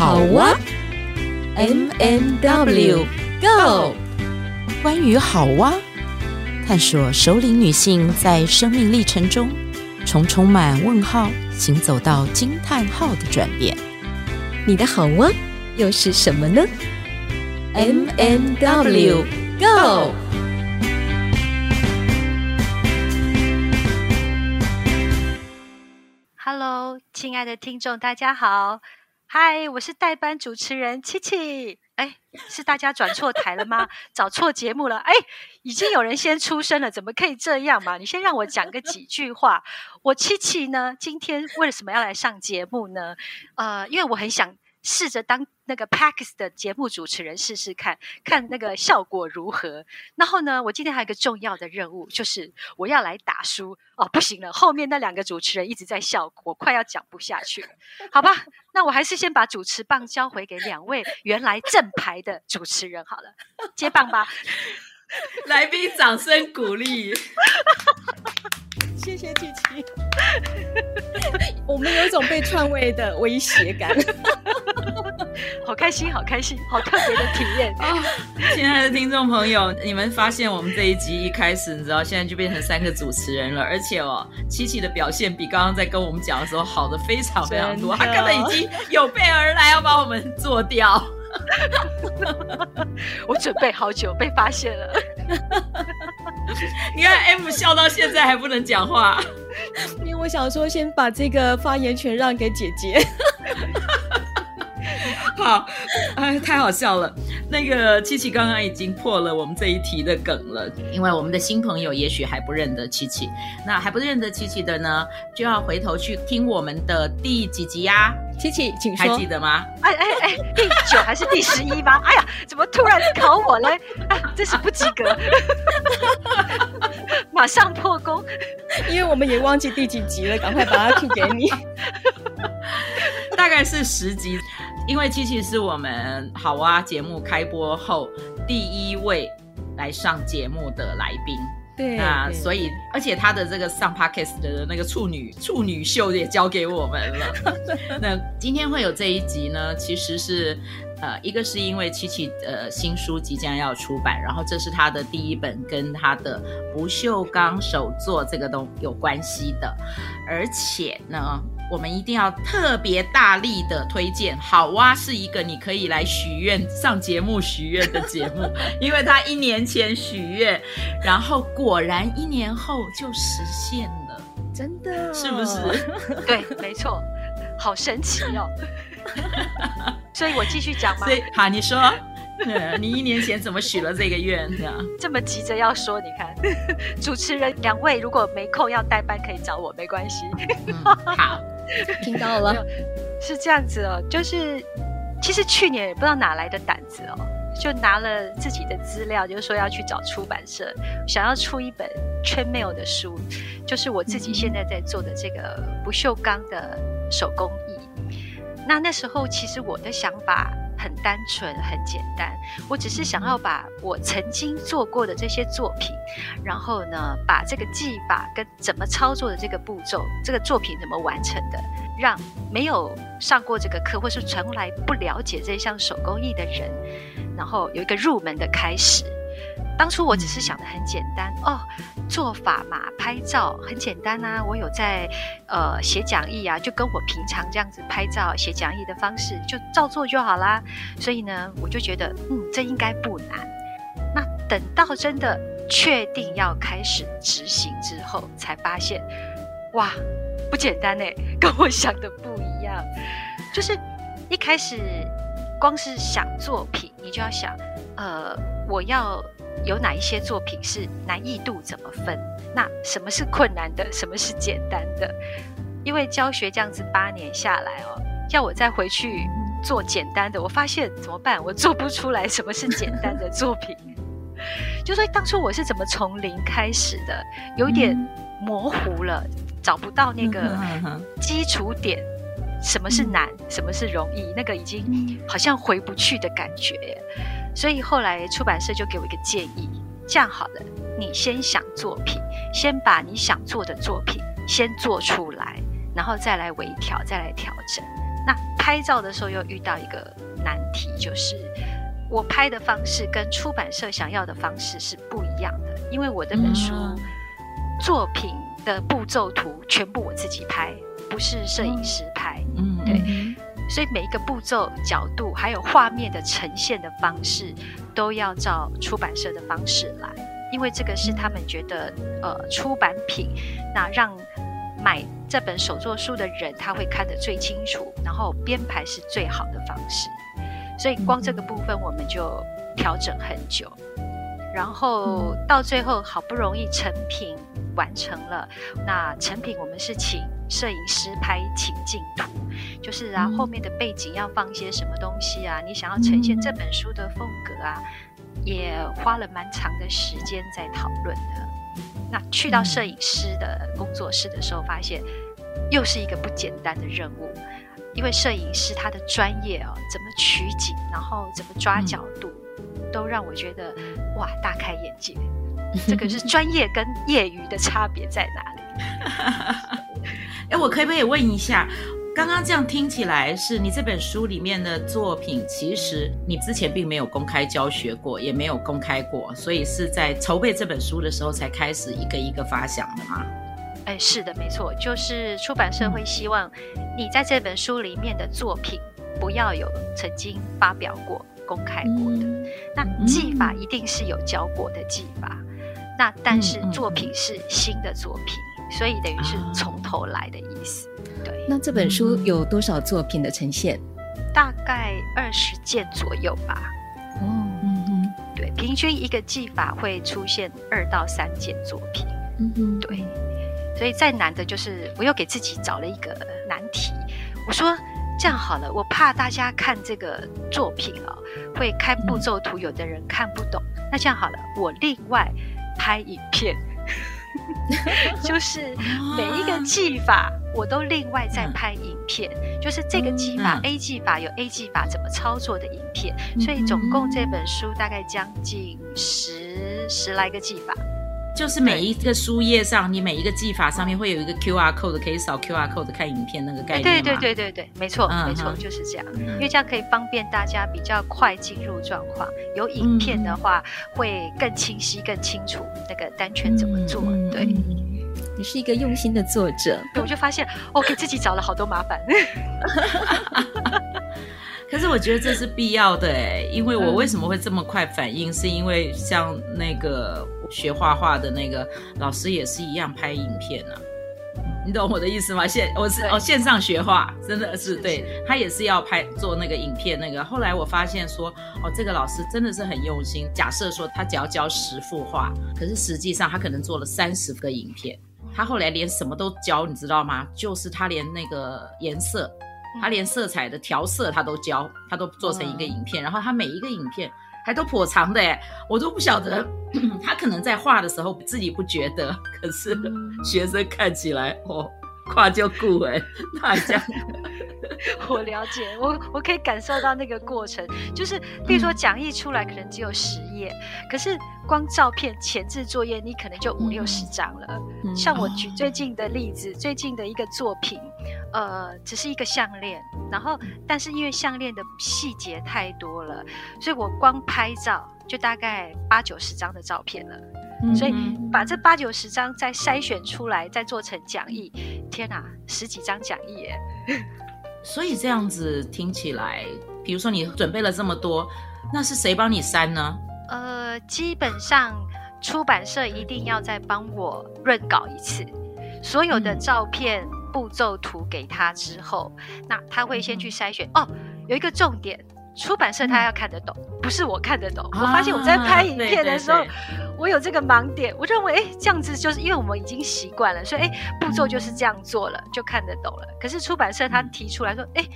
好哇，M M W Go，关于好哇，探索首领女性在生命历程中从充满问号行走到惊叹号的转变。你的好哇又是什么呢？M M W Go。Hello，亲爱的听众，大家好。嗨，我是代班主持人七七。哎，是大家转错台了吗？找错节目了？哎，已经有人先出声了，怎么可以这样嘛？你先让我讲个几句话。我七七呢，今天为什么要来上节目呢？呃，因为我很想。试着当那个 Pax 的节目主持人试试看，看那个效果如何。然后呢，我今天还有一个重要的任务，就是我要来打书。哦，不行了，后面那两个主持人一直在笑，我快要讲不下去了。好吧，那我还是先把主持棒交回给两位原来正牌的主持人好了，接棒吧。来宾掌声鼓励。谢谢琪琪，我们有一种被篡位的威胁感，好开心，好开心，好特别的体验啊！亲爱的听众朋友，你们发现我们这一集一开始，你知道现在就变成三个主持人了，而且哦，琪琪的表现比刚刚在跟我们讲的时候好的非常非常多，他根本已经有备而来要把我们做掉。我准备好久，被发现了。你看 M 笑到现在还不能讲话，因为我想说，先把这个发言权让给姐姐。好，哎，太好笑了。那个七七刚刚已经破了我们这一题的梗了，因为我们的新朋友也许还不认得七七，那还不认得七七的呢，就要回头去听我们的第几集呀？七七，请说，还记得吗？哎哎哎，第九还是第十一吧？哎呀，怎么突然考我嘞？这是不及格，马上破功，因为我们也忘记第几集了，赶快把它 Q 给你。大概是十集。因为七七是我们好哇节目开播后第一位来上节目的来宾，对，那所以而且他的这个上 podcast 的那个处女处女秀也交给我们了。那今天会有这一集呢，其实是呃一个是因为琪琪呃新书即将要出版，然后这是他的第一本跟他的不锈钢手作这个都有关系的，而且呢。我们一定要特别大力的推荐，好哇是一个你可以来许愿上节目许愿的节目，因为他一年前许愿，然后果然一年后就实现了，真的是不是？对，没错，好神奇哦。所以我继续讲吗？好，你说，你一年前怎么许了这个愿？这样这么急着要说，你看，主持人两位如果没空要代班，可以找我，没关系。嗯、好。听到了，是这样子哦，就是其实去年也不知道哪来的胆子哦，就拿了自己的资料，就是说要去找出版社，想要出一本 chainmail 的书，就是我自己现在在做的这个不锈钢的手工艺。那那时候其实我的想法。很单纯，很简单。我只是想要把我曾经做过的这些作品，然后呢，把这个技法跟怎么操作的这个步骤，这个作品怎么完成的，让没有上过这个课或是从来不了解这项手工艺的人，然后有一个入门的开始。当初我只是想的很简单哦，做法嘛，拍照很简单啊。我有在呃写讲义啊，就跟我平常这样子拍照写讲义的方式，就照做就好啦。所以呢，我就觉得嗯，这应该不难。那等到真的确定要开始执行之后，才发现哇，不简单呢，跟我想的不一样。就是一开始光是想作品，你就要想呃，我要。有哪一些作品是难易度怎么分？那什么是困难的？什么是简单的？因为教学这样子八年下来哦，叫我再回去做简单的，我发现怎么办？我做不出来什么是简单的作品。就说当初我是怎么从零开始的，有点模糊了，找不到那个基础点。什么是难？什么是容易？那个已经好像回不去的感觉。所以后来出版社就给我一个建议，这样好了，你先想作品，先把你想做的作品先做出来，然后再来微调，再来调整。那拍照的时候又遇到一个难题，就是我拍的方式跟出版社想要的方式是不一样的，因为我这本书、嗯、作品的步骤图全部我自己拍，不是摄影师拍。嗯，对。所以每一个步骤、角度，还有画面的呈现的方式，都要照出版社的方式来，因为这个是他们觉得，呃，出版品，那让买这本手作书的人他会看得最清楚，然后编排是最好的方式。所以光这个部分我们就调整很久，然后到最后好不容易成品完成了，那成品我们是请摄影师拍情境图。就是啊，后面的背景要放些什么东西啊？你想要呈现这本书的风格啊，也花了蛮长的时间在讨论的。那去到摄影师的工作室的时候，发现又是一个不简单的任务，因为摄影师他的专业哦，怎么取景，然后怎么抓角度，都让我觉得哇，大开眼界。这个是专业跟业余的差别在哪里？哎，我可不可以问一下？刚刚这样听起来，是你这本书里面的作品，其实你之前并没有公开教学过，也没有公开过，所以是在筹备这本书的时候才开始一个一个发想的吗？哎，是的，没错，就是出版社会希望你在这本书里面的作品不要有曾经发表过、公开过的，嗯、那技法一定是有教过的技法，嗯、那但是作品是新的作品，嗯、所以等于是从头来的意思。那这本书有多少作品的呈现？大概二十件左右吧。哦，嗯嗯，对，平均一个技法会出现二到三件作品。嗯嗯，对，所以再难的就是我又给自己找了一个难题。我说这样好了，我怕大家看这个作品啊、哦，会看步骤图，有的人看不懂。嗯、那这样好了，我另外拍影片。就是每一个技法，我都另外再拍影片。嗯、就是这个技法、嗯、A 技法有 A 技法怎么操作的影片，嗯、所以总共这本书大概将近十十来个技法。就是每一个书页上，你每一个技法上面会有一个 QR code，可以扫 QR code 看影片那个概念。对对对对对，没错、嗯、没错，就是这样。嗯、因为这样可以方便大家比较快进入状况。有影片的话，会更清晰、更清楚那个单圈怎么做。嗯、对，你是一个用心的作者。我就发现，我给自己找了好多麻烦。可是我觉得这是必要的哎，因为我为什么会这么快反应，是因为像那个。学画画的那个老师也是一样拍影片啊，你懂我的意思吗？线我是哦线上学画，真的是，是对他也是要拍做那个影片那个。后来我发现说，哦，这个老师真的是很用心。假设说他只要教十幅画，可是实际上他可能做了三十个影片。他后来连什么都教，你知道吗？就是他连那个颜色，他连色彩的调色他都教，他都做成一个影片。嗯、然后他每一个影片。还都颇长的哎，我都不晓得，他可能在画的时候自己不觉得，可是学生看起来哦，夸就顾哎，那还这样。我了解，我我可以感受到那个过程，就是比如说讲义出来可能只有十页，可是光照片前置作业你可能就五六十张了。像我。举最近的例子，最近的一个作品，呃，只是一个项链，然后但是因为项链的细节太多了，所以我光拍照就大概八九十张的照片了，所以把这八九十张再筛选出来，再做成讲义，天哪，十几张讲义耶！所以这样子听起来，比如说你准备了这么多，那是谁帮你删呢？呃，基本上出版社一定要再帮我润稿一次，所有的照片、步骤图给他之后，那他会先去筛选。哦，有一个重点。出版社他要看得懂，嗯、不是我看得懂。啊、我发现我在拍影片的时候，对对对，我有这个盲点。我认为，哎，这样子就是因为我们已经习惯了，所以哎，步骤就是这样做了，嗯、就看得懂了。可是出版社他提出来说，哎、嗯，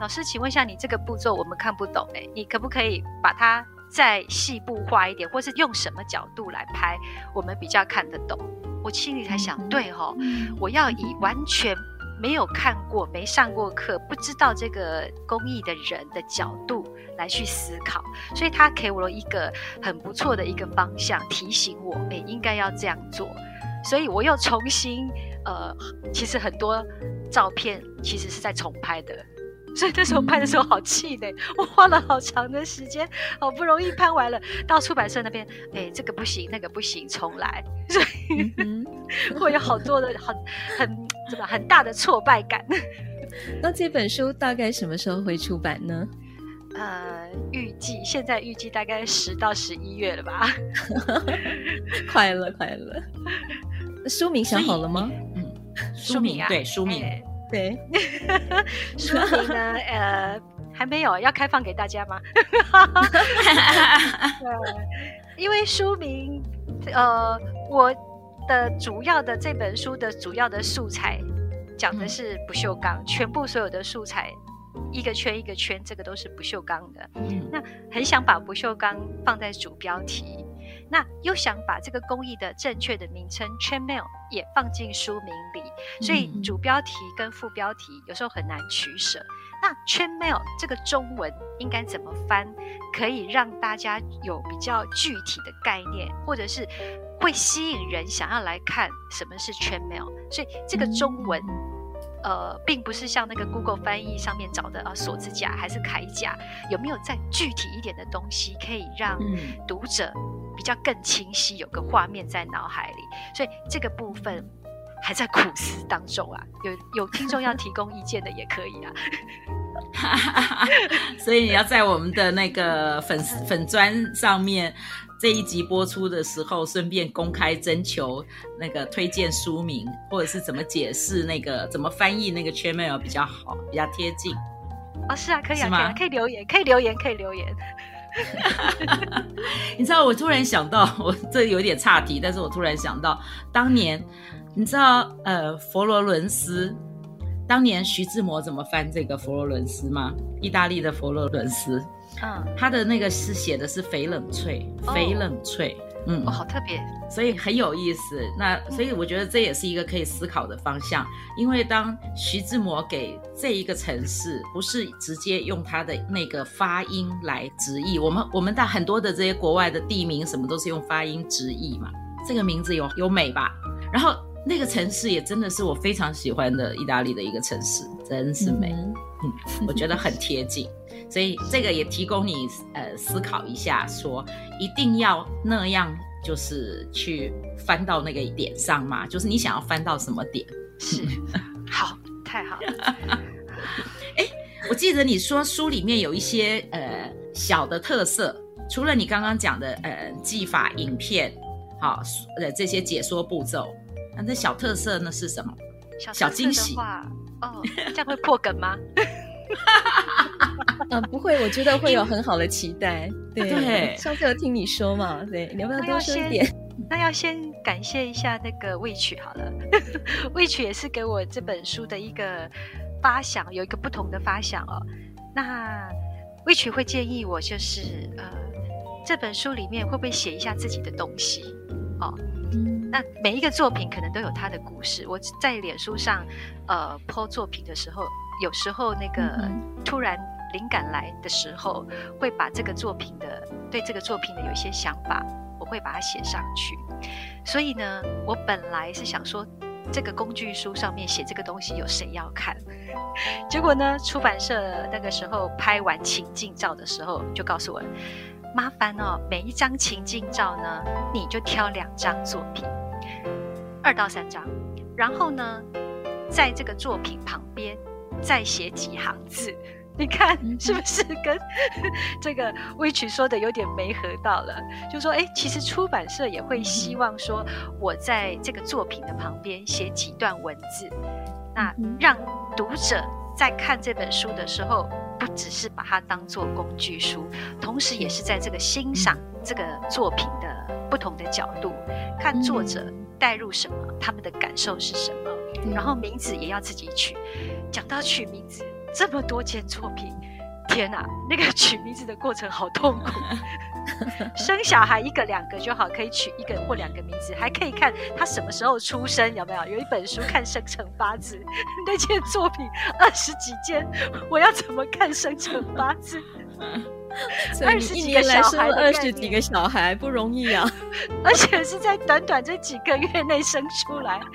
老师，请问一下，你这个步骤我们看不懂，哎，你可不可以把它再细部化一点，或是用什么角度来拍，我们比较看得懂？我心里才想，嗯、对哈、哦，嗯、我要以完全。没有看过、没上过课、不知道这个工艺的人的角度来去思考，所以他给我了一个很不错的一个方向，提醒我，哎，应该要这样做。所以我又重新，呃，其实很多照片其实是在重拍的，所以那时候拍的时候好气馁，我花了好长的时间，好不容易拍完了，到出版社那边，哎，这个不行，那个不行，重来，所以 会有好多的很很怎么很大的挫败感。那这本书大概什么时候会出版呢？呃，预计现在预计大概十到十一月了吧。快了，快了。书名想好了吗？嗯，书名啊，对，书名。哎对，书名呢？呃，还没有，要开放给大家吗？因为书名，呃，我的主要的这本书的主要的素材讲的是不锈钢，嗯、全部所有的素材一个圈一个圈，这个都是不锈钢的。嗯，那很想把不锈钢放在主标题。那又想把这个工艺的正确的名称 chainmail 也放进书名里，所以主标题跟副标题有时候很难取舍。那 chainmail 这个中文应该怎么翻，可以让大家有比较具体的概念，或者是会吸引人想要来看什么是 chainmail？所以这个中文。呃，并不是像那个 Google 翻译上面找的啊，锁子甲还是铠甲，有没有再具体一点的东西，可以让读者比较更清晰，有个画面在脑海里？所以这个部分还在苦思当中啊。有有听众要提供意见的也可以啊。所以你要在我们的那个粉丝粉砖上面。这一集播出的时候，顺便公开征求那个推荐书名，或者是怎么解释那个怎么翻译那个 chainmail 比较好，比较贴近。哦，是啊，可以啊，可以啊，可以留言，可以留言，可以留言。你知道，我突然想到，我这有点岔题，但是我突然想到，当年你知道，呃，佛罗伦斯，当年徐志摩怎么翻这个佛罗伦斯吗？意大利的佛罗伦斯。嗯，他的那个是写的是翡冷翠，翡冷翠，嗯，哦，好特别，所以很有意思。那所以我觉得这也是一个可以思考的方向，因为当徐志摩给这一个城市，不是直接用他的那个发音来直译，我们我们的很多的这些国外的地名什么都是用发音直译嘛，这个名字有有美吧？然后那个城市也真的是我非常喜欢的意大利的一个城市，真是美，嗯，嗯，我觉得很贴近。所以这个也提供你呃思考一下，说一定要那样，就是去翻到那个点上吗？就是你想要翻到什么点？是，好，太好了。哎，我记得你说书里面有一些呃小的特色，除了你刚刚讲的呃技法影片，好呃这些解说步骤，那这小特色呢是什么？小惊喜哦，这样会破梗吗？嗯，不会，我觉得会有很好的期待。对，对上次有听你说嘛，对，你要不要多说一点？那要先感谢一下那个魏曲好了，魏曲也是给我这本书的一个发想，有一个不同的发想哦。那魏曲会建议我，就是呃，这本书里面会不会写一下自己的东西？哦，那每一个作品可能都有他的故事。我在脸书上呃 po 作品的时候。有时候那个突然灵感来的时候，会把这个作品的对这个作品的有一些想法，我会把它写上去。所以呢，我本来是想说，这个工具书上面写这个东西有谁要看？结果呢，出版社那个时候拍完情境照的时候，就告诉我，麻烦哦，每一张情境照呢，你就挑两张作品，二到三张，然后呢，在这个作品旁边。再写几行字，你看是不是跟 这个魏曲说的有点没合到了？就说，哎，其实出版社也会希望说，我在这个作品的旁边写几段文字，那让读者在看这本书的时候，不只是把它当做工具书，同时也是在这个欣赏这个作品的不同的角度，看作者带入什么，他们的感受是什么，然后名字也要自己取。讲到取名字，这么多件作品，天哪，那个取名字的过程好痛苦。生小孩一个两个就好，可以取一个或两个名字，还可以看他什么时候出生，有没有？有一本书看生辰八字，那件作品二十几件，我要怎么看生辰八字？二十几个小孩，二十几个小孩不容易啊，而且是在短短这几个月内生出来。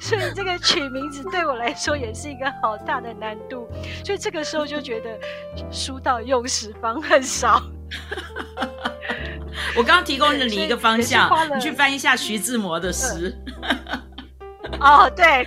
所以这个取名字对我来说也是一个好大的难度。所以这个时候就觉得书到用时方恨少。我刚刚提供了你一个方向，你去翻一下徐志摩的诗。哦，对，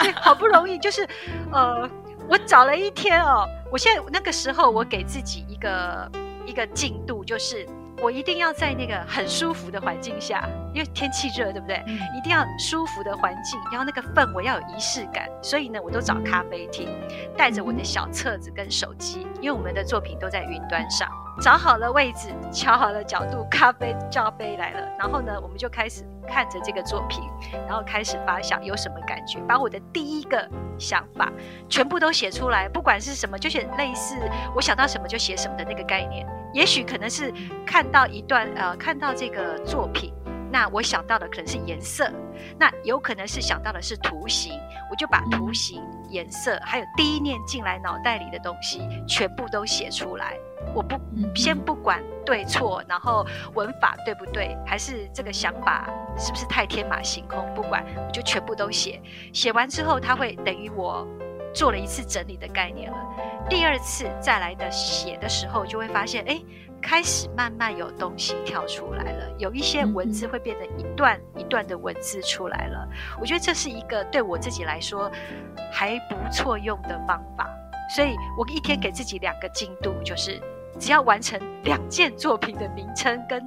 对，好不容易就是，呃，我找了一天哦。我现在那个时候，我给自己一个一个进度，就是。我一定要在那个很舒服的环境下，因为天气热，对不对？嗯、一定要舒服的环境，然后那个氛围要有仪式感。所以呢，我都找咖啡厅，带着我的小册子跟手机，因为我们的作品都在云端上，找好了位置，调好了角度，咖啡罩杯来了，然后呢，我们就开始看着这个作品，然后开始发想有什么感觉，把我的第一个想法全部都写出来，不管是什么，就写类似我想到什么就写什么的那个概念。也许可能是看到一段呃，看到这个作品，那我想到的可能是颜色，那有可能是想到的是图形，我就把图形、颜色还有第一念进来脑袋里的东西全部都写出来。我不先不管对错，然后文法对不对，还是这个想法是不是太天马行空，不管，我就全部都写。写完之后，它会等于我做了一次整理的概念了。第二次再来的写的时候，就会发现，哎，开始慢慢有东西跳出来了，有一些文字会变成一段一段的文字出来了。我觉得这是一个对我自己来说还不错用的方法，所以我一天给自己两个进度，就是只要完成两件作品的名称跟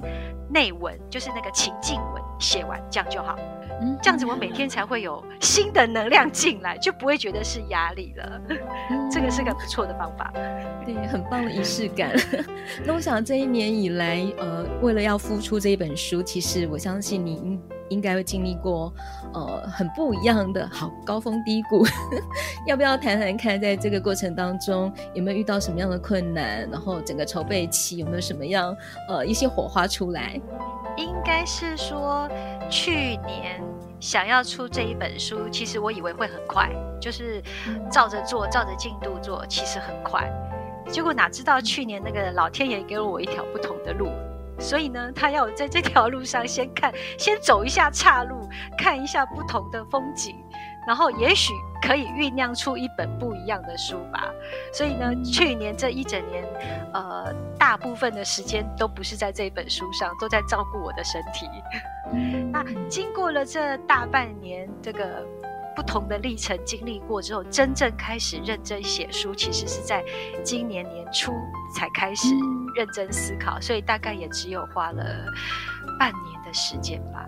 内文，就是那个情境文写完，这样就好。嗯，这样子我每天才会有新的能量进来，就不会觉得是压力了。嗯、这个是个不错的方法，对，很棒的仪式感。那我想这一年以来，呃，为了要付出这一本书，其实我相信你应该会经历过，呃，很不一样的好高峰低谷。要不要谈谈看，在这个过程当中有没有遇到什么样的困难？然后整个筹备期有没有什么样呃一些火花出来？应该是说，去年想要出这一本书，其实我以为会很快，就是照着做，照着进度做，其实很快。结果哪知道去年那个老天爷给了我一条不同的路，所以呢，他要我在这条路上先看，先走一下岔路，看一下不同的风景。然后也许可以酝酿出一本不一样的书吧。所以呢，去年这一整年，呃，大部分的时间都不是在这本书上，都在照顾我的身体。那经过了这大半年这个不同的历程经历过之后，真正开始认真写书，其实是在今年年初才开始认真思考，所以大概也只有花了半年的时间吧。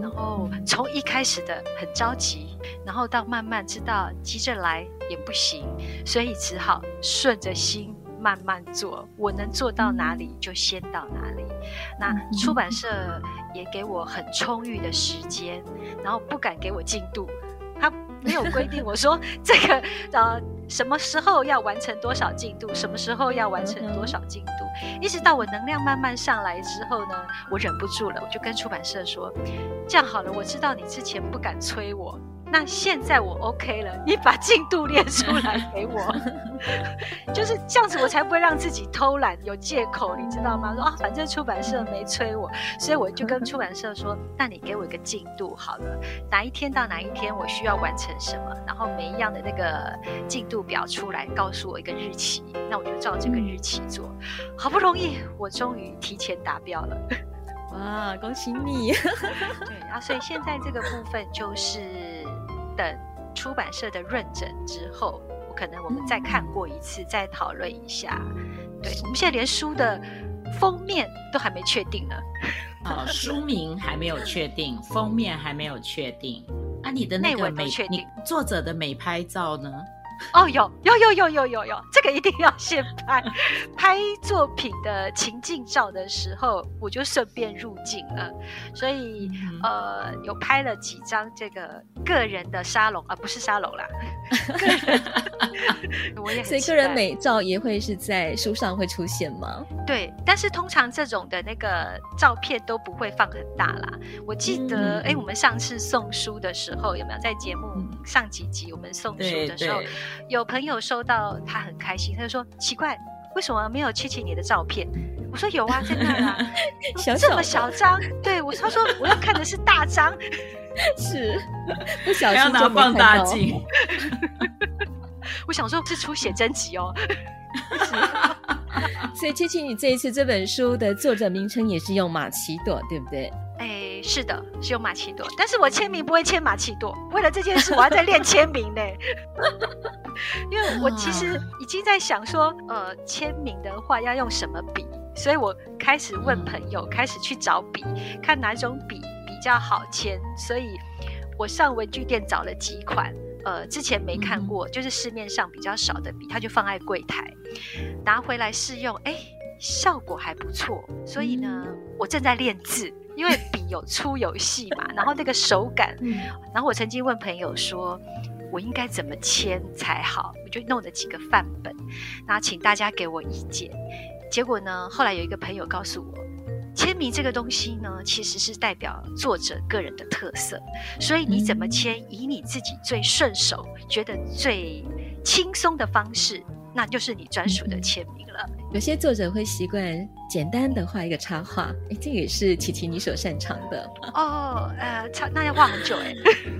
然后，从一开始的很着急，然后到慢慢知道急着来也不行，所以只好顺着心慢慢做。我能做到哪里就先到哪里。那出版社也给我很充裕的时间，然后不敢给我进度，他没有规定我说这个呃。什么时候要完成多少进度？什么时候要完成多少进度？一直到我能量慢慢上来之后呢，我忍不住了，我就跟出版社说：“这样好了，我知道你之前不敢催我。”那现在我 OK 了，你把进度列出来给我，就是这样子，我才不会让自己偷懒有借口，你知道吗？说啊，反正出版社没催我，所以我就跟出版社说，那你给我一个进度好了，哪一天到哪一天我需要完成什么，然后每一样的那个进度表出来，告诉我一个日期，那我就照这个日期做。好不容易，我终于提前达标了，哇，恭喜你！对啊，所以现在这个部分就是。等出版社的认证之后，可能我们再看过一次，嗯、再讨论一下。对，我们现在连书的封面都还没确定呢。哦，书名还没有确定，封面还没有确定。啊，你的那个美，你作者的美拍照呢？哦，有有有有有有有，这个一定要先拍。拍作品的情境照的时候，我就顺便入镜了，所以、嗯、呃，有拍了几张这个个人的沙龙，啊、呃、不是沙龙啦。个人我也所以个人美照也会是在书上会出现吗？对，但是通常这种的那个照片都不会放很大啦。我记得，哎、嗯，我们上次送书的时候有没有在节目、嗯、上几集我们送书的时候？有朋友收到，他很开心，他就说：“奇怪，为什么没有七七你的照片？”我说：“有啊，在那啊，小小这么小张。”对我，他说：“我要看的是大张。”是，不小心拿放大镜。我想说，是出写真集哦。所以七七，你这一次这本书的作者名称也是用马奇朵，对不对？哎，是的，是用马奇朵。但是我签名不会签马奇朵，为了这件事，我要再练签名呢。因为我其实已经在想说，呃，签名的话要用什么笔，所以我开始问朋友，开始去找笔，看哪种笔比较好签。所以我上文具店找了几款。呃，之前没看过，就是市面上比较少的笔，他就放在柜台，拿回来试用，哎，效果还不错。所以呢，我正在练字，因为笔有粗有细嘛，然后那个手感，然后我曾经问朋友说，我应该怎么签才好？我就弄了几个范本，然后请大家给我意见。结果呢，后来有一个朋友告诉我。签名这个东西呢，其实是代表作者个人的特色，所以你怎么签，以你自己最顺手、觉得最轻松的方式，那就是你专属的签名了。有些作者会习惯简单的画一个插画，哎，这也是琪琪你所擅长的哦。呃，插那要画很久哎。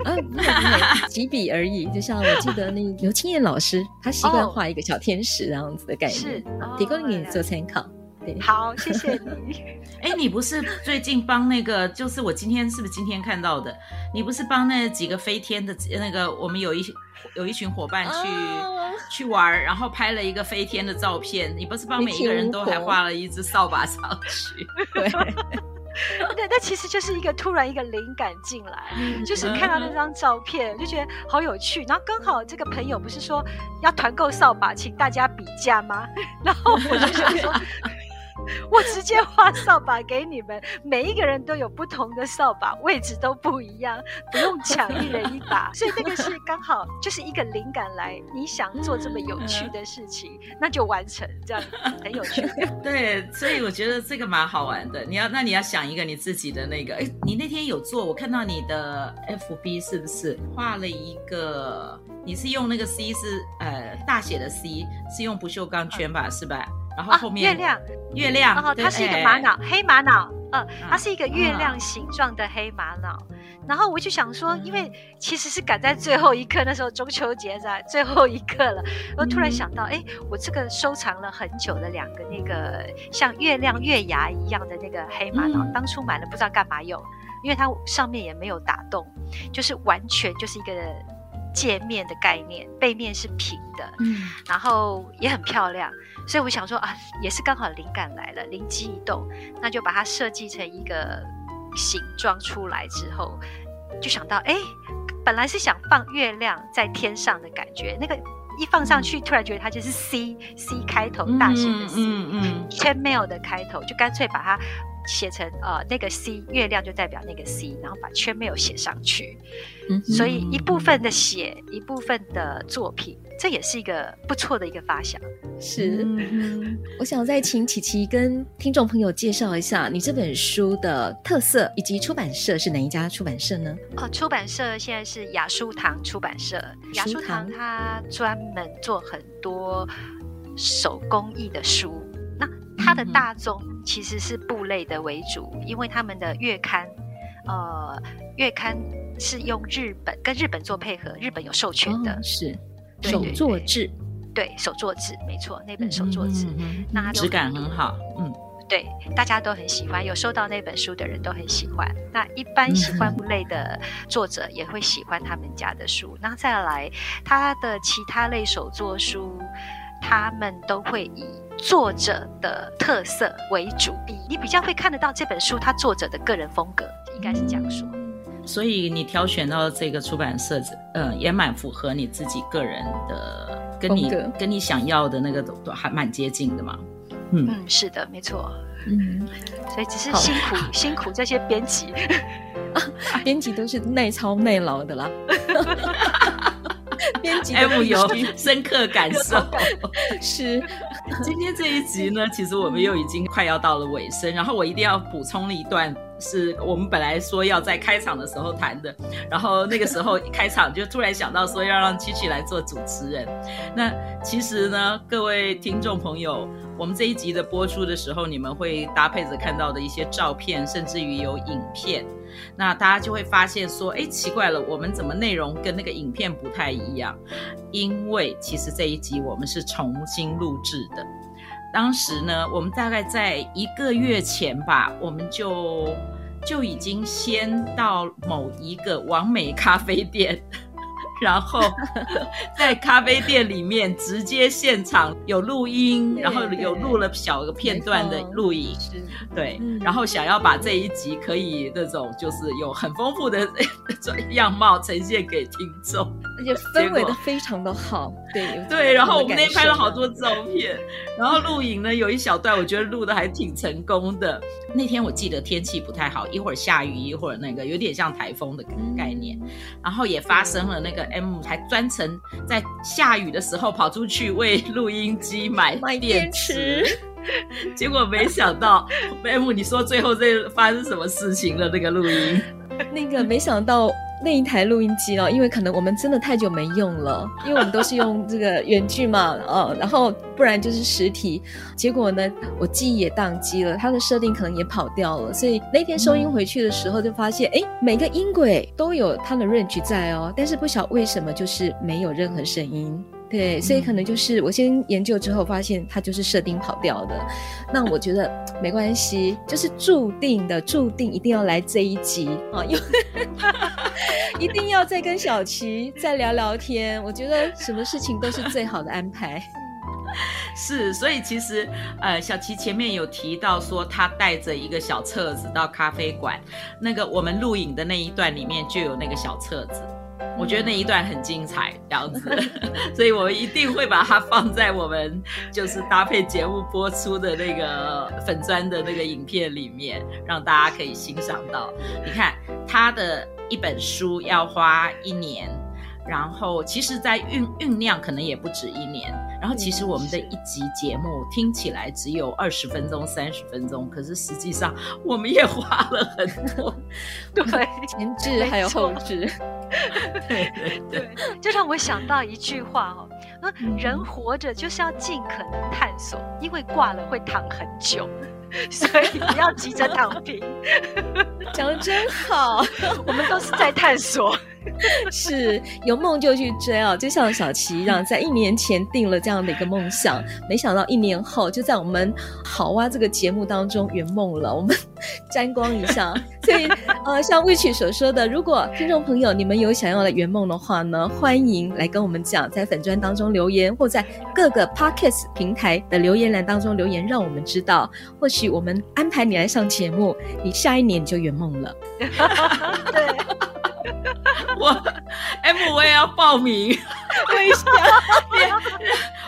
啊，不会不会，几笔而已。就像我记得那刘青燕老师，他习惯画一个小天使这样子的概念，是提供给你做参考。好，谢谢你。哎，你不是最近帮那个，就是我今天是不是今天看到的？你不是帮那几个飞天的那个，我们有一有一群伙伴去、哦、去玩，然后拍了一个飞天的照片。你不是帮每一个人都还画了一只扫把上去？对，那那其实就是一个突然一个灵感进来，嗯、就是看到那张照片就觉得好有趣。然后刚好这个朋友不是说要团购扫把，请大家比价吗？然后我就想说。我直接画扫把给你们，每一个人都有不同的扫把，位置都不一样，不用抢一人一把，所以那个是 刚好就是一个灵感来，你想做这么有趣的事情，那就完成，这样很有趣。对，所以我觉得这个蛮好玩的。你要那你要想一个你自己的那个，哎，你那天有做，我看到你的 FB 是不是画了一个？你是用那个 C 是呃大写的 C，是用不锈钢圈吧？是吧？然后后面、啊、月亮，月亮，然后它是一个玛瑙，黑玛瑙，嗯，它是一个月亮形状的黑玛瑙。嗯、然后我就想说，因为其实是赶在最后一刻，那时候中秋节在最后一刻了，我突然想到，哎、嗯，我这个收藏了很久的两个那个像月亮月牙一样的那个黑玛瑙，嗯、当初买了不知道干嘛用，因为它上面也没有打洞，就是完全就是一个界面的概念，背面是平的，嗯，然后也很漂亮。所以我想说啊，也是刚好灵感来了，灵机一动，那就把它设计成一个形状出来之后，就想到，哎，本来是想放月亮在天上的感觉，那个一放上去，突然觉得它就是 C C 开头大写的 C，嗯嗯，Chainmail 的开头，就干脆把它。写成呃那个 C 月亮就代表那个 C，然后把圈没有写上去，嗯、所以一部分的写，一部分的作品，这也是一个不错的一个发想。是，嗯、我想再请琪琪跟听众朋友介绍一下你这本书的特色，以及出版社是哪一家出版社呢？哦，出版社现在是雅书堂出版社。雅书堂它专门做很多手工艺的书，那它的大宗。嗯其实是布类的为主，因为他们的月刊，呃，月刊是用日本跟日本做配合，日本有授权的，哦、是手作制，对手作制，没错，那本手作制，嗯嗯嗯、那质感很好，嗯，对，大家都很喜欢，有收到那本书的人都很喜欢。那一般喜欢布类的作者也会喜欢他们家的书。嗯、那再来，他的其他类手作书，他们都会以。作者的特色为主，你你比较会看得到这本书他作者的个人风格，应该是这样说。所以你挑选到这个出版社，嗯，也蛮符合你自己个人的，跟你跟你想要的那个都都还蛮接近的嘛。嗯，嗯，是的，没错。嗯，所以只是辛苦辛苦这些编辑，编辑都是耐操耐劳的啦。编辑 M 有 深刻感受，是。今天这一集呢，其实我们又已经快要到了尾声，然后我一定要补充一段是我们本来说要在开场的时候谈的，然后那个时候一开场就突然想到说要让七七来做主持人。那其实呢，各位听众朋友，我们这一集的播出的时候，你们会搭配着看到的一些照片，甚至于有影片。那大家就会发现说，哎，奇怪了，我们怎么内容跟那个影片不太一样？因为其实这一集我们是重新录制的。当时呢，我们大概在一个月前吧，我们就就已经先到某一个完美咖啡店。然后 在咖啡店里面直接现场有录音，然后有录了小个片段的录影，对，然后想要把这一集可以那种就是有很丰富的 样貌呈现给听众，而且氛围的非常的好，对对。然后我们那天拍了好多照片，然后录影呢有一小段我觉得录的还挺成功的。那天我记得天气不太好，一会儿下雨，一会儿那个有点像台风的概念，然后也发生了那个。M 还专程在下雨的时候跑出去为录音机买电池，结果没想到 M，你说最后这发生什么事情了？那个录音，那个没想到。那一台录音机哦，因为可能我们真的太久没用了，因为我们都是用这个远距嘛，哦，然后不然就是实体。结果呢，我记忆也宕机了，它的设定可能也跑掉了，所以那天收音回去的时候就发现，哎、嗯，每个音轨都有它的 range 在哦，但是不晓为什么就是没有任何声音。对，所以可能就是我先研究之后发现它就是设定跑掉的，那我觉得没关系，就是注定的，注定一定要来这一集啊，因为 一定要再跟小琪再聊聊天，我觉得什么事情都是最好的安排。是，所以其实呃，小琪前面有提到说他带着一个小册子到咖啡馆，那个我们录影的那一段里面就有那个小册子。我觉得那一段很精彩，这样子，所以我们一定会把它放在我们就是搭配节目播出的那个粉砖的那个影片里面，让大家可以欣赏到。你看，他的一本书要花一年，然后其实在酝酝酿可能也不止一年。然后其实我们的一集节目听起来只有二十分钟、三十分钟，可是实际上我们也花了很多，对，前置还有后置，对 对对，就让我想到一句话哦，人活着就是要尽可能探索，因为挂了会躺很久，所以不要急着躺平。讲得真好，我们都是在探索。是有梦就去追啊，就像小琪一样，在一年前定了这样的一个梦想，没想到一年后就在我们好哇这个节目当中圆梦了。我们 沾光一下，所以呃，像 wich 所说的，如果听众朋友你们有想要的圆梦的话呢，欢迎来跟我们讲，在粉砖当中留言，或在各个 Podcast 平台的留言栏当中留言，让我们知道，或许我们安排你来上节目，你下一年就圆梦了。对。我 M 我也要报名，为什么？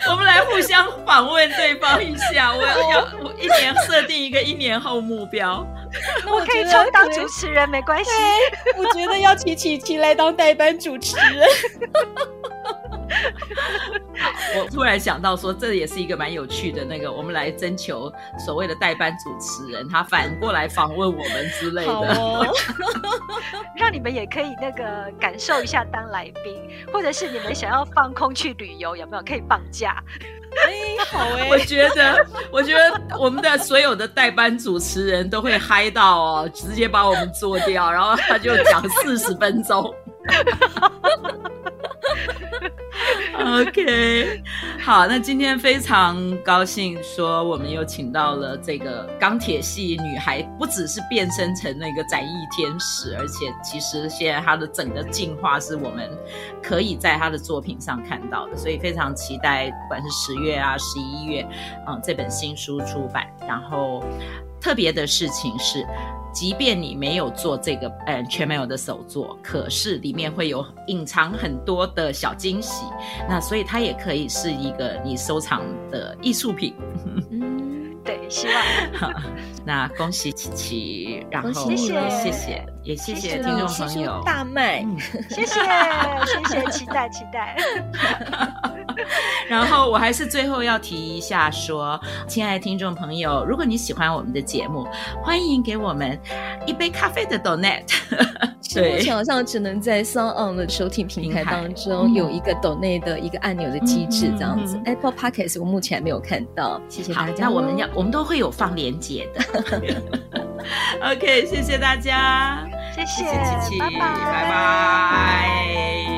我们来互相访问对方一下。我要要我一年设定一个一年后目标。那我可以充当主持人，没关系。我觉得要请琪琪来当代班主持人。我突然想到说，这也是一个蛮有趣的那个，我们来征求所谓的代班主持人，他反过来访问我们之类的，哦、让你们也可以那个感受一下当来宾，或者是你们想要放空去旅游，有没有可以放假？哎，好哎，我觉得，我觉得我们的所有的代班主持人都会嗨到哦，直接把我们做掉，然后他就讲四十分钟。OK，好，那今天非常高兴说我们又请到了这个钢铁系女孩，不只是变身成那个展翼天使，而且其实现在她的整个进化是我们可以在她的作品上看到的，所以非常期待，不管是十月啊、十一月，嗯，这本新书出版，然后特别的事情是。即便你没有做这个嗯全没有的手作，可是里面会有隐藏很多的小惊喜，那所以它也可以是一个你收藏的艺术品。嗯，对，希望。好，那恭喜琪琪，然后谢谢谢谢，也谢谢听众朋友大卖，谢谢谢谢，期待期待。然后我还是最后要提一下说，亲爱的听众朋友，如果你喜欢我们的节目，欢迎给我们一杯咖啡的 donate。对，目前好像只能在 SoundOn 的收听平台当中有一个 donate 的一个按钮的机制，这样子。嗯、Apple Podcast 我目前还没有看到，谢谢大家。那我们要，我们都会有放连接的。OK，谢谢大家，谢谢，谢谢琪琪，拜拜。拜拜。